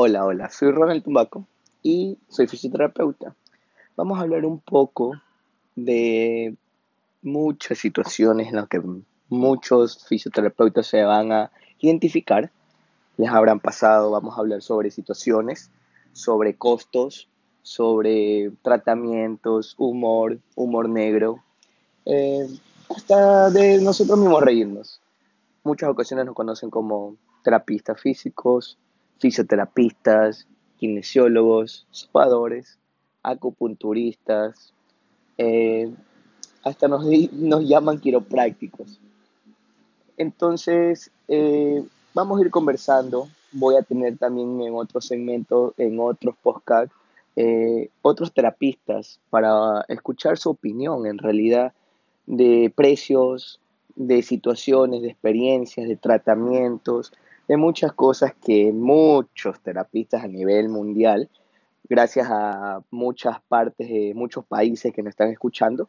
Hola, hola, soy Ronald Tumbaco y soy fisioterapeuta. Vamos a hablar un poco de muchas situaciones en las que muchos fisioterapeutas se van a identificar. Les habrán pasado, vamos a hablar sobre situaciones, sobre costos, sobre tratamientos, humor, humor negro, eh, hasta de nosotros mismos reírnos. Muchas ocasiones nos conocen como terapistas físicos, fisioterapistas, kinesiólogos, sopadores, acupunturistas, eh, hasta nos, nos, llaman quiroprácticos. Entonces, eh, vamos a ir conversando. Voy a tener también en otros segmentos, en otros podcasts, eh, otros terapistas para escuchar su opinión en realidad de precios, de situaciones, de experiencias, de tratamientos, de muchas cosas que muchos terapistas a nivel mundial, gracias a muchas partes de muchos países que nos están escuchando,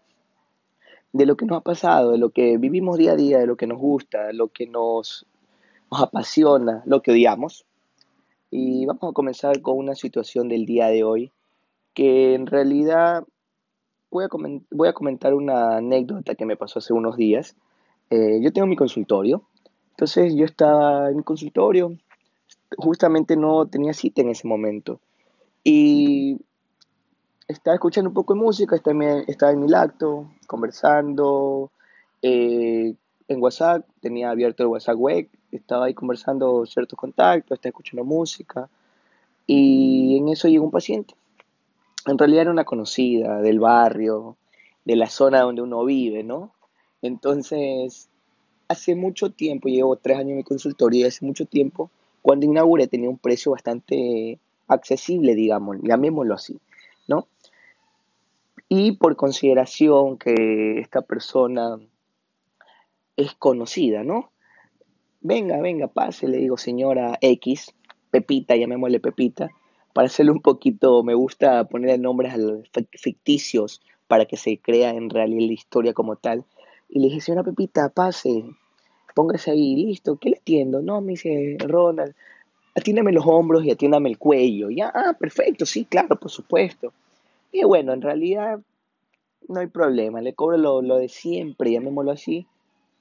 de lo que nos ha pasado, de lo que vivimos día a día, de lo que nos gusta, lo que nos, apasiona, lo que odiamos. Y vamos a comenzar con una situación del día de hoy que en realidad voy a, voy a comentar una anécdota que me pasó hace unos días. Eh, yo tengo mi consultorio entonces yo estaba en mi consultorio, justamente no tenía cita en ese momento. Y estaba escuchando un poco de música, estaba en mi lacto, conversando eh, en WhatsApp, tenía abierto el WhatsApp web, estaba ahí conversando ciertos contactos, estaba escuchando música. Y en eso llegó un paciente. En realidad era una conocida del barrio, de la zona donde uno vive, ¿no? Entonces hace mucho tiempo, llevo tres años en mi consultorio y hace mucho tiempo, cuando inauguré tenía un precio bastante accesible, digamos, llamémoslo así, ¿no? Y por consideración que esta persona es conocida, ¿no? Venga, venga, pase, le digo señora X, Pepita, llamémosle Pepita, para hacerle un poquito, me gusta ponerle nombres ficticios para que se crea en realidad la historia como tal. Y le dije, señora Pepita, pase, póngase ahí, listo, ¿qué le atiendo? No, me dice Ronald, atiéndame los hombros y atiéndame el cuello. Ya, ah, perfecto, sí, claro, por supuesto. Y bueno, en realidad no hay problema, le cobro lo, lo de siempre, llamémoslo así,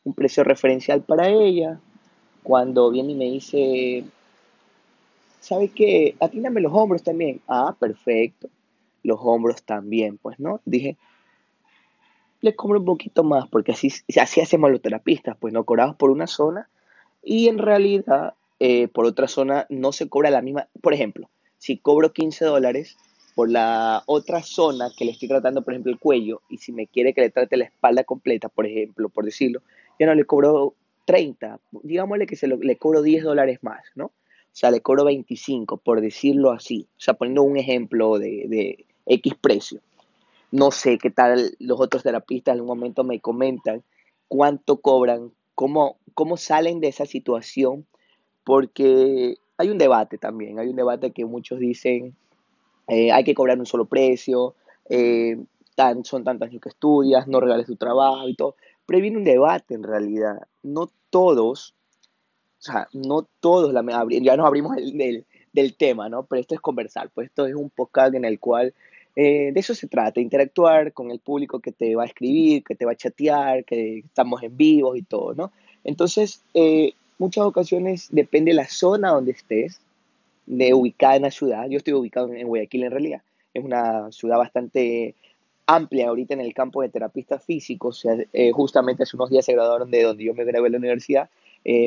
un precio referencial para ella. Cuando viene y me dice, ¿sabe qué? Atiéndame los hombros también. Ah, perfecto. Los hombros también, pues, ¿no? Dije, le cobro un poquito más, porque así, así hacemos los terapistas, pues no cobramos por una zona y en realidad eh, por otra zona no se cobra la misma. Por ejemplo, si cobro 15 dólares por la otra zona que le estoy tratando, por ejemplo, el cuello, y si me quiere que le trate la espalda completa, por ejemplo, por decirlo, ya no le cobro 30, digámosle que se le cobro 10 dólares más, ¿no? O sea, le cobro 25, por decirlo así. O sea, poniendo un ejemplo de, de X precio. No sé qué tal los otros terapistas en un momento me comentan cuánto cobran, cómo, cómo salen de esa situación, porque hay un debate también, hay un debate que muchos dicen eh, hay que cobrar un solo precio, eh, tan, son tantos años que estudias, no regales tu trabajo y todo, pero viene un debate en realidad, no todos, o sea, no todos, la, ya nos abrimos del, del tema, ¿no? Pero esto es conversar, pues esto es un podcast en el cual eh, de eso se trata, interactuar con el público que te va a escribir, que te va a chatear, que estamos en vivo y todo, ¿no? Entonces, eh, muchas ocasiones depende de la zona donde estés, de ubicada en la ciudad. Yo estoy ubicado en Guayaquil en realidad. Es una ciudad bastante amplia ahorita en el campo de terapistas físicos. Eh, justamente hace unos días se graduaron de donde yo me gradué en la universidad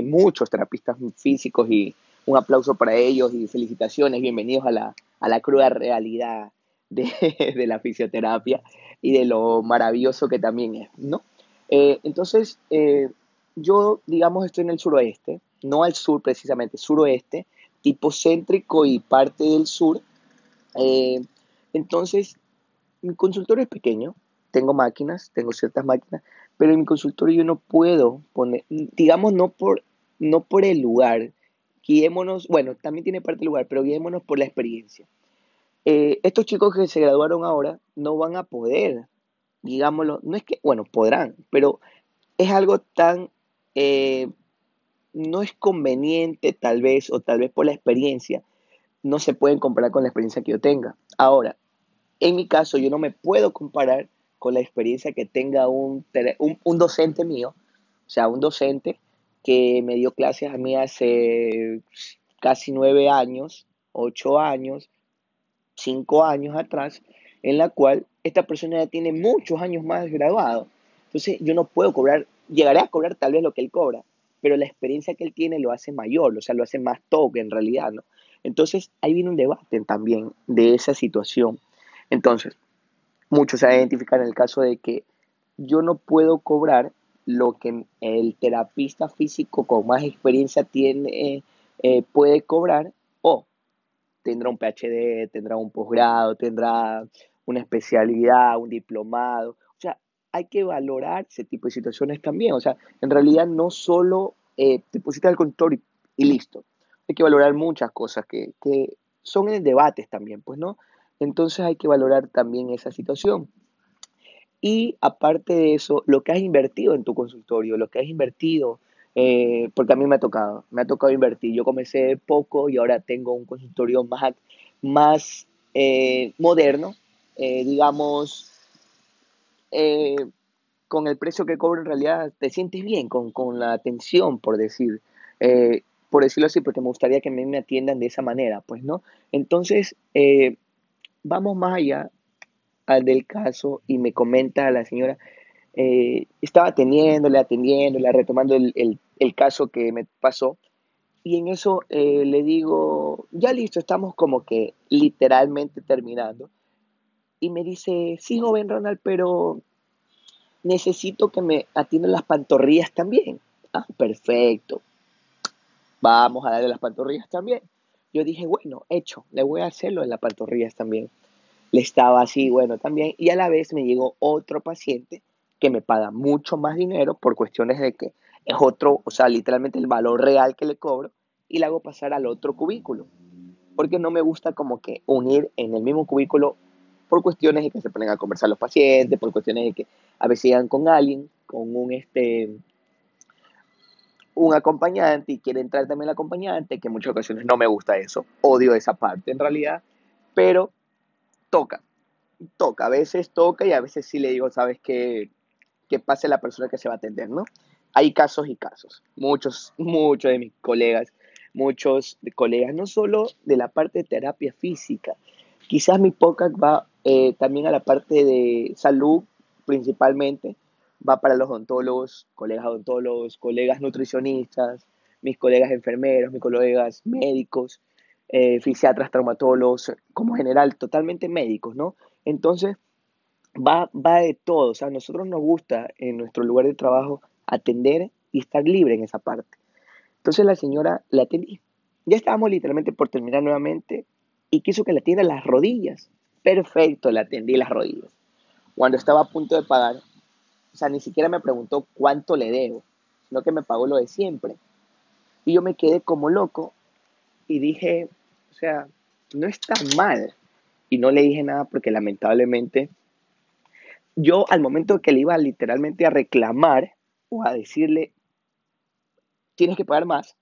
muchos terapistas físicos y un aplauso para ellos y felicitaciones. Bienvenidos a la, a la cruda realidad de, la fisioterapia y de lo maravilloso que también es, ¿no? Eh, entonces, eh, yo, digamos, estoy en el suroeste, no al sur precisamente, suroeste, tipo céntrico y parte del sur. Eh, entonces, mi consultorio es pequeño, tengo máquinas, tengo ciertas máquinas, pero en mi consultorio yo no puedo poner, digamos, no por, no por el lugar, guiémonos, bueno, también tiene parte del lugar, pero guiémonos por la experiencia. Eh, estos chicos que se graduaron ahora no van a poder, digámoslo, no es que, bueno, podrán, pero es algo tan, eh, no es conveniente tal vez, o tal vez por la experiencia, no se pueden comparar con la experiencia que yo tenga. Ahora, en mi caso, yo no me puedo comparar con la experiencia que tenga un, un, docente mío, o sea, un docente que me dio clases a mí hace casi nueve años, ocho años, cinco años atrás, en la cual esta persona ya tiene muchos años más graduado. Entonces yo no puedo cobrar, llegaré a cobrar tal vez lo que él cobra, pero la experiencia que él tiene lo hace mayor, o sea, lo hace más toque en realidad, ¿no? Entonces ahí viene un debate también de esa situación. Entonces, muchos se identifican en el caso de que yo no puedo cobrar lo que el terapista físico con más experiencia tiene, eh, puede cobrar tendrá un PhD, tendrá un posgrado, tendrá una especialidad, un diplomado. O sea, hay que valorar ese tipo de situaciones también. O sea, en realidad no solo eh, te pusiste al control y, listo. Hay que valorar muchas cosas que, que son en debates también, pues, ¿no? Entonces hay que valorar también esa situación. Y aparte de eso, lo que has invertido en tu consultorio, lo que has invertido, eh, porque a mí me ha tocado, me ha tocado invertir. Yo comencé poco y ahora tengo un consultorio más, más eh, moderno, eh, digamos, con el precio que cobro en realidad te sientes bien con, con la atención, por decir, por decirlo así, porque me gustaría que me, me atiendan de esa manera, pues, ¿no? Entonces, vamos más allá del caso y me comenta la señora, eh, estaba atendiéndole, atendiéndole, retomando el, el, caso que me pasó. Y en eso eh, le digo, ya listo, estamos como que literalmente terminando. Y me dice, sí, joven Ronald, pero necesito que me atiendan las pantorrillas también. Ah, perfecto. Vamos a darle las pantorrillas también. Yo dije, bueno, hecho, le voy a hacerlo en las pantorrillas también le estaba así, bueno, también. Y a la vez me llegó otro paciente que me paga mucho más dinero por cuestiones de que es otro, o sea, literalmente el valor real que le cobro y le hago pasar al otro cubículo. Porque no me gusta como que unir en el mismo cubículo por cuestiones de que se ponen a conversar los pacientes, por cuestiones de que a veces llegan con alguien, con un este un acompañante y quiere entrar también el acompañante, que en muchas ocasiones no me gusta eso, odio esa parte en realidad, pero toca, toca, a veces toca y a veces sí le digo, sabes que, que pase la persona que se va a atender, ¿no? Hay casos y casos, muchos, muchos de mis colegas, muchos de colegas, no solo de la parte de terapia física, quizás mi podcast va eh, también a la parte de salud principalmente, va para los odontólogos, colegas odontólogos, colegas nutricionistas, mis colegas enfermeros, mis colegas médicos, eh, fisiatras, traumatólogos, como general, totalmente médicos, ¿no? Entonces, va, va de todo. O sea, a nosotros nos gusta en nuestro lugar de trabajo atender y estar libre en esa parte. Entonces la señora la atendí. Ya estábamos literalmente por terminar nuevamente y quiso que la atienda las rodillas. Perfecto, la atendí las rodillas. Cuando estaba a punto de pagar, o sea, ni siquiera me preguntó cuánto le debo, sino que me pagó lo de siempre. Y yo me quedé como loco y dije, o sea, no está mal. Y no le dije nada porque lamentablemente yo al momento que le iba literalmente a reclamar o a decirle, tienes que pagar más,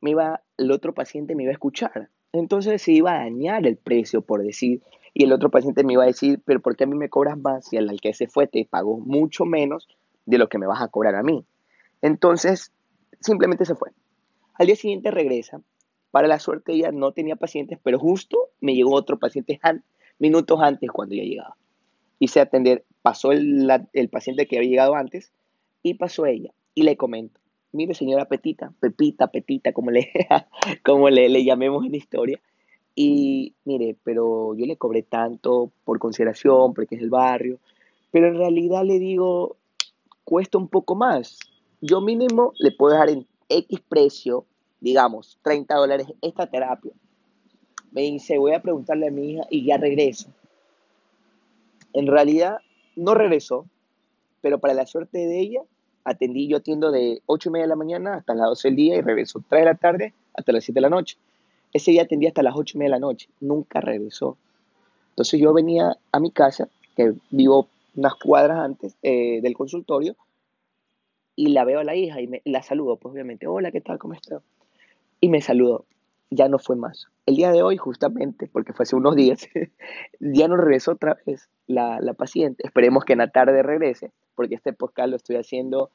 me iba, el otro paciente me iba a escuchar. Entonces se iba a dañar el precio, por decir, y el otro paciente me iba a decir, pero ¿por qué a mí me cobras más si al que se fue te pagó mucho menos de lo que me vas a cobrar a mí? Entonces, simplemente se fue. Al día siguiente regresa para la suerte ella no tenía pacientes, pero justo me llegó otro paciente minutos antes cuando ya llegaba. Hice atender, pasó el, paciente que había llegado antes y pasó ella. Y le comento, mire señora Petita, Pepita, Petita, como le, como le, le llamemos en la historia. Y mire, pero yo le cobré tanto por consideración, porque es el barrio, pero en realidad le digo, cuesta un poco más. Yo mínimo le puedo dejar en X precio digamos, 30 dólares esta terapia. Me dice, voy a preguntarle a mi hija y ya regreso. En realidad, no regresó, pero para la suerte de ella, atendí, yo atiendo de 8 y media de la mañana hasta las 12 del día y regreso 3 de la tarde hasta las 7 de la noche. Ese día atendí hasta las 8 y media de la noche, nunca regresó. Entonces yo venía a mi casa, que vivo unas cuadras antes eh, del consultorio, y la veo a la hija y me, la saludo, pues obviamente, hola, ¿qué tal? ¿Cómo estás? y me saludó. Ya no fue más. El día de hoy, justamente, porque fue hace unos días, ya no regresó otra vez la, paciente. Esperemos que en la tarde regrese, porque este podcast lo estoy haciendo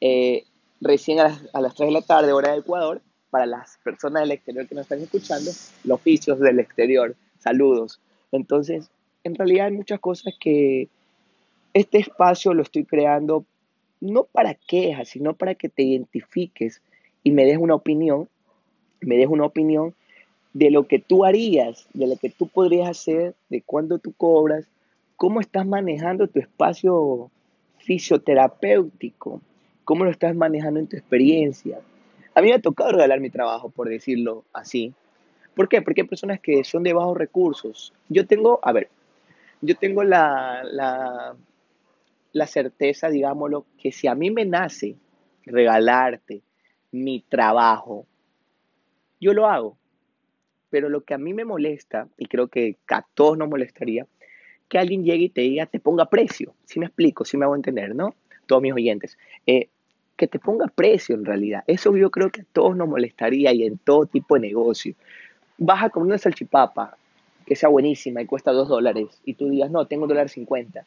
eh, recién a las, a las 3 de la tarde, hora de Ecuador, para las personas del exterior que nos están escuchando, los oficios del exterior. Saludos. Entonces, en realidad hay muchas cosas que este espacio lo estoy creando no para quejas, sino para que te identifiques y me des una opinión, me des una opinión de lo que tú harías, de lo que tú podrías hacer, de cuándo tú cobras, cómo estás manejando tu espacio fisioterapéutico, cómo lo estás manejando en tu experiencia. A mí me ha tocado regalar mi trabajo, por decirlo así. ¿Por qué? Porque hay personas que son de bajos recursos. Yo tengo, a ver, yo tengo la, la, la certeza, digámoslo, que si a mí me nace regalarte mi trabajo, yo lo hago. Pero lo que a mí me molesta, y creo que a todos nos molestaría, que alguien llegue y te diga, te ponga precio. Si me explico, si me hago entender, ¿no? Todos mis oyentes. Eh, que te ponga precio en realidad. Eso yo creo que a todos nos molestaría y en todo tipo de negocio. Vas a una salchipapa que sea buenísima y cuesta dos dólares y tú digas, no, tengo un dólar cincuenta.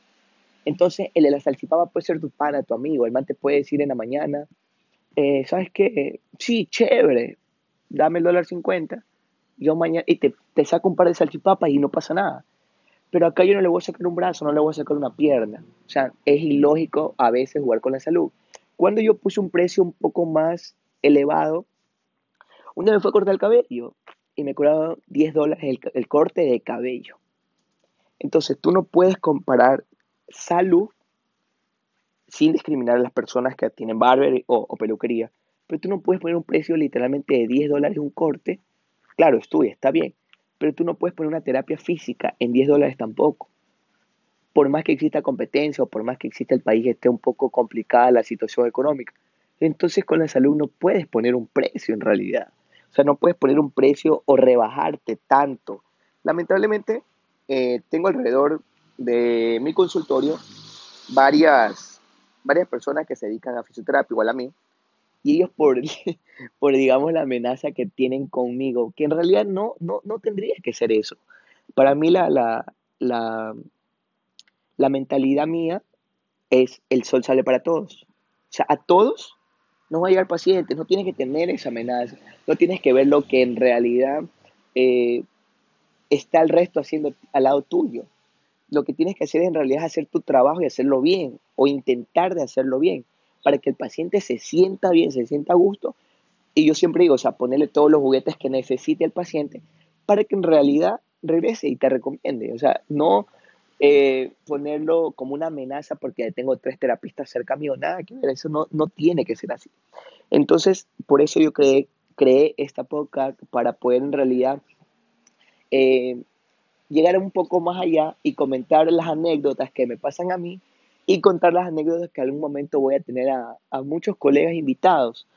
Entonces el de la salchipapa puede ser tu pana, tu amigo. El man te puede decir en la mañana, eh, ¿sabes qué? Sí, chévere, dame el dólar cincuenta. Yo mañana, y te, te saco un par de salchipapas y no pasa nada. Pero acá yo no le voy a sacar un brazo, no le voy a sacar una pierna. O sea, es ilógico a veces jugar con la salud. Cuando yo puse un precio un poco más elevado, una vez fue a cortar el cabello y me cobraron 10 dólares el, el corte de cabello. Entonces tú no puedes comparar salud sin discriminar a las personas que tienen barber o, peluquería. Pero tú no puedes poner un precio literalmente de 10 dólares un corte. Claro, estudia, está bien. Pero tú no puedes poner una terapia física en 10 dólares tampoco. Por más que exista competencia o por más que exista el país esté un poco complicada la situación económica. Entonces con la salud no puedes poner un precio en realidad. O sea, no puedes poner un precio o rebajarte tanto. Lamentablemente, eh, tengo alrededor de mi consultorio varias, varias personas que se dedican a fisioterapia, igual a mí, y ellos por, por, digamos, la amenaza que tienen conmigo, que en realidad no, no, no tendría que ser eso. Para mí la, la, la, la mentalidad mía es el sol sale para todos. O sea, a todos no va a llegar pacientes, no tienes que tener esa amenaza, no tienes que ver lo que en realidad eh, está el resto haciendo al lado tuyo lo que tienes que hacer en realidad es hacer tu trabajo y hacerlo bien o intentar de hacerlo bien para que el paciente se sienta bien, se sienta a gusto. Y yo siempre digo, o sea, ponerle todos los juguetes que necesite el paciente para que en realidad regrese y te recomiende. O sea, no eh, ponerlo como una amenaza porque tengo tres terapistas cerca mío, nada que ver, eso no, no tiene que ser así. Entonces, por eso yo creé, creé esta podcast para poder en realidad eh, llegar un poco más allá y comentar las anécdotas que me pasan a mí y contar las anécdotas que algún momento voy a tener a, muchos colegas invitados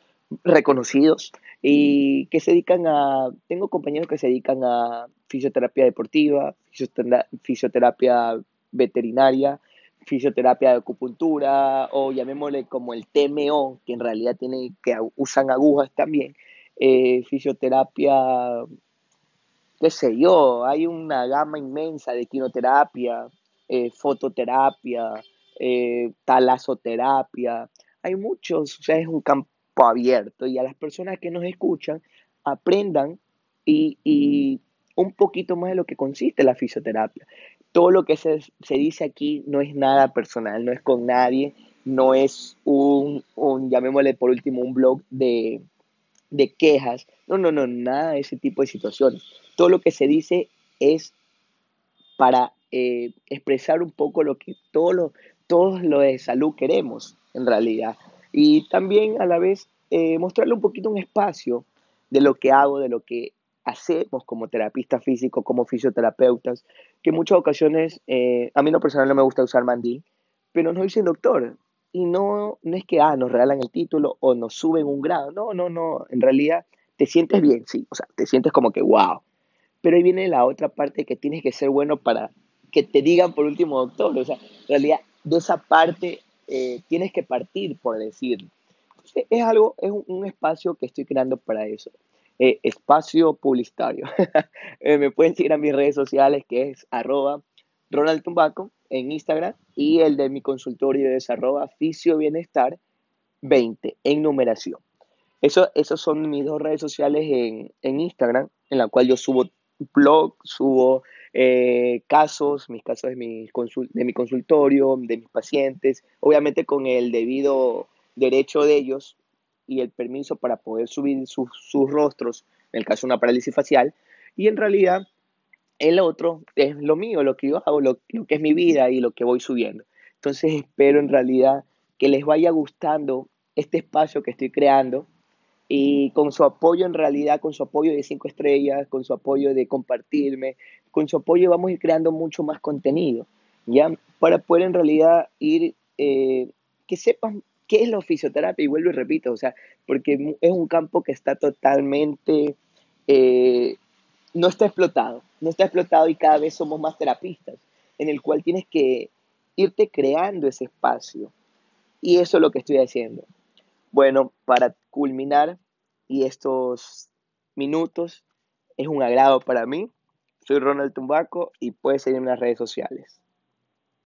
reconocidos y que se dedican a, tengo compañeros que se dedican a fisioterapia deportiva, fisioterapia veterinaria, fisioterapia de acupuntura o llamémosle como el TMO, que en realidad tiene, que usan agujas también, eh, fisioterapia qué sé yo, hay una gama inmensa de quinoterapia, eh, fototerapia, eh, hay muchos, o sea, es un campo abierto y a las personas que nos escuchan aprendan y, y un poquito más de lo que consiste la fisioterapia. Todo lo que se, se, dice aquí no es nada personal, no es con nadie, no es un, un llamémosle por último, un blog de, de quejas. No, no, no, nada de ese tipo de situaciones. Todo lo que se dice es para eh, expresar un poco lo que todos lo, todos lo de salud queremos, en realidad. Y también a la vez eh, mostrarle un poquito un espacio de lo que hago, de lo que hacemos como terapista físico, como fisioterapeutas, que muchas ocasiones, eh, a mí no personal no me gusta usar mandil, pero no soy doctor, y no, no es que, ah, nos regalan el título o nos suben un grado. No, no, no. En realidad te sientes bien, sí. O sea, te sientes como que, wow. Pero ahí viene la otra parte que tienes que ser bueno para que te digan por último doctor. O sea, en realidad de esa parte eh, tienes que partir, por decirlo. es algo, es un, espacio que estoy creando para eso. eh, espacio publicitario. Eh, me pueden seguir a mis redes sociales que es arroba Ronald Tumbaco en Instagram y el de mi consultorio es arroba Bienestar 20 en numeración. Eso, esos son mis dos redes sociales en, en Instagram, en la cual yo subo blog, subo eh, casos, mis casos de mi, de mi consultorio, de mis pacientes, obviamente con el debido derecho de ellos y el permiso para poder subir sus rostros, en el caso de una parálisis facial, y en realidad el otro es lo mío, lo que yo hago, lo, lo que es mi vida y lo que voy subiendo. Entonces espero en realidad que les vaya gustando este espacio que estoy creando y con su apoyo en realidad, con su apoyo de cinco estrellas, con su apoyo de compartirme, con su apoyo vamos a ir creando mucho más contenido, ¿ya? Para poder en realidad ir, eh, que sepan qué es la fisioterapia, y vuelvo y repito, o sea, porque es un campo que está totalmente, eh, no está explotado, no está explotado y cada vez somos más terapistas, en el cual tienes que irte creando ese espacio. Y eso es lo que estoy haciendo. Bueno, para culminar y estos minutos, es un agrado para mí. Soy Ronald Tumbaco y puedes seguirme en las redes sociales.